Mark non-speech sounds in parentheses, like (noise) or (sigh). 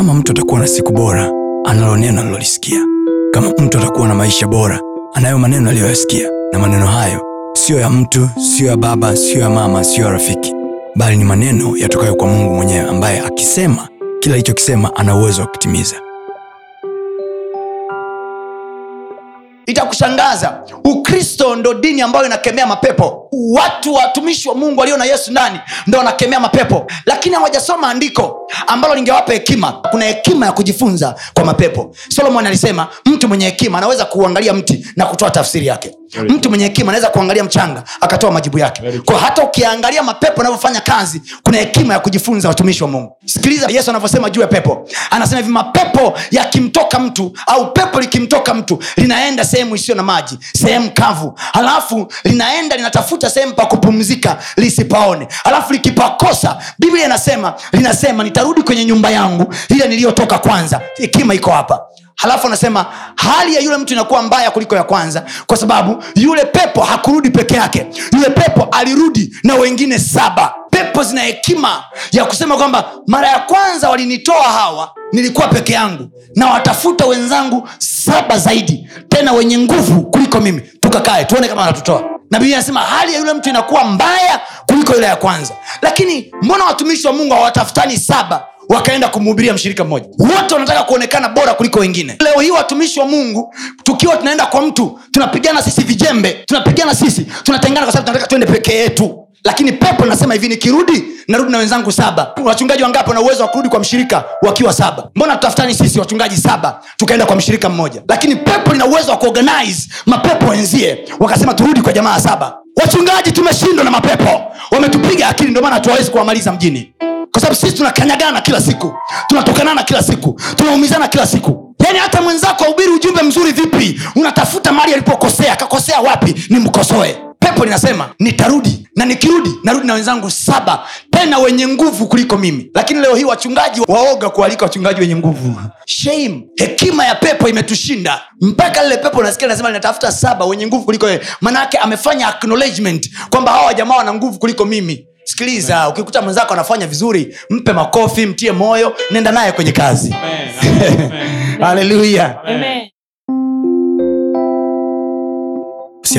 kama mtu atakuwa na siku bora, analo neno alilolisikia. Kama mtu atakuwa na maisha bora, anayo maneno aliyoyasikia, na maneno hayo siyo ya mtu, siyo ya baba, siyo ya mama, siyo ya rafiki, bali ni maneno yatokayo kwa Mungu mwenyewe, ambaye akisema kila alichokisema ana uwezo wa kutimiza. itakushangaza ukristo ndo dini ambayo inakemea mapepo. Watu watumishi wa mungu walio na yesu ndani ndo wanakemea mapepo. Lakini hawajasoma andiko ambalo lingewapa hekima. Kuna hekima ya kujifunza kwa mapepo. Solomon alisema mtu mwenye hekima anaweza kuangalia mti na kutoa tafsiri yake. Mtu mwenye hekima anaweza kuangalia mchanga akatoa majibu yake. Kwa hata ukiangalia mapepo anavyofanya kazi kuna hekima ya kujifunza watumishi wa mungu. Sikiliza yesu anavyosema juu ya pepo. Anasema hivi mapepo yakimtoka mtu au pepo likimtoka mtu linaenda sehemu isiyo na maji sehemu kavu. Halafu linaenda linatafuta sehemu pa kupumzika lisipaone. Halafu likipakosa biblia inasema linasema nitarudi kwenye nyumba yangu. Ile niliyotoka kwanza hekima iko hapa. Halafu anasema hali ya yule mtu inakuwa mbaya kuliko ya kwanza kwa sababu yule pepo hakurudi peke yake. Yule pepo alirudi na wengine saba. Pepo zina hekima ya kusema kwamba mara ya kwanza walinitoa hawa nilikuwa peke yangu na watafuta wenzangu saba zaidi tena wenye nguvu kuliko mimi. Tukakae tuone kama wanatutoa. Na biblia anasema hali ya yule mtu inakuwa mbaya kuliko ile ya kwanza lakini mbona watumishi wa mungu hawatafutani saba wakaenda kumhubiria mshirika mmoja? Wote wanataka kuonekana bora kuliko wengine. Leo hii watumishi wa mungu tukiwa tunaenda kwa mtu tunapigana sisi vijembe tunapigana sisi tunatengana kwa sababu tunataka tuende pekee yetu. Lakini pepo linasema hivi nikirudi narudi na wenzangu saba. Wachungaji wangapi wana uwezo wa kurudi kwa mshirika wakiwa saba? Mbona tutafutani sisi wachungaji saba tukaenda kwa mshirika mmoja? Lakini pepo lina uwezo wa kuorganize mapepo wenzie wakasema turudi kwa jamaa saba. Wachungaji tumeshindwa na mapepo wametupiga akili ndio maana hatuwawezi kuwamaliza mjini. Kwa sababu sisi tunakanyagana kila siku tunatokanana kila siku tunaumizana kila siku. Yaani hata mwenzako ahubiri ujumbe mzuri vipi? Unatafuta mali alipokosea akakosea wapi? Nimkosoe. Pepo linasema nitarudi. Na nikirudi narudi na wenzangu saba tena wenye nguvu kuliko mimi. Lakini leo hii wachungaji waoga kualika wachungaji wenye nguvu. Shame. Hekima ya pepo imetushinda. Mpaka lile pepo nasikia nasema linatafuta saba wenye nguvu kuliko yeye. Manaake amefanya acknowledgement kwamba hawa jamaa wana nguvu kuliko mimi. Sikiliza ukikuta mwenzako anafanya vizuri mpe makofi mtie moyo nenda naye kwenye kazi. (laughs) Haleluya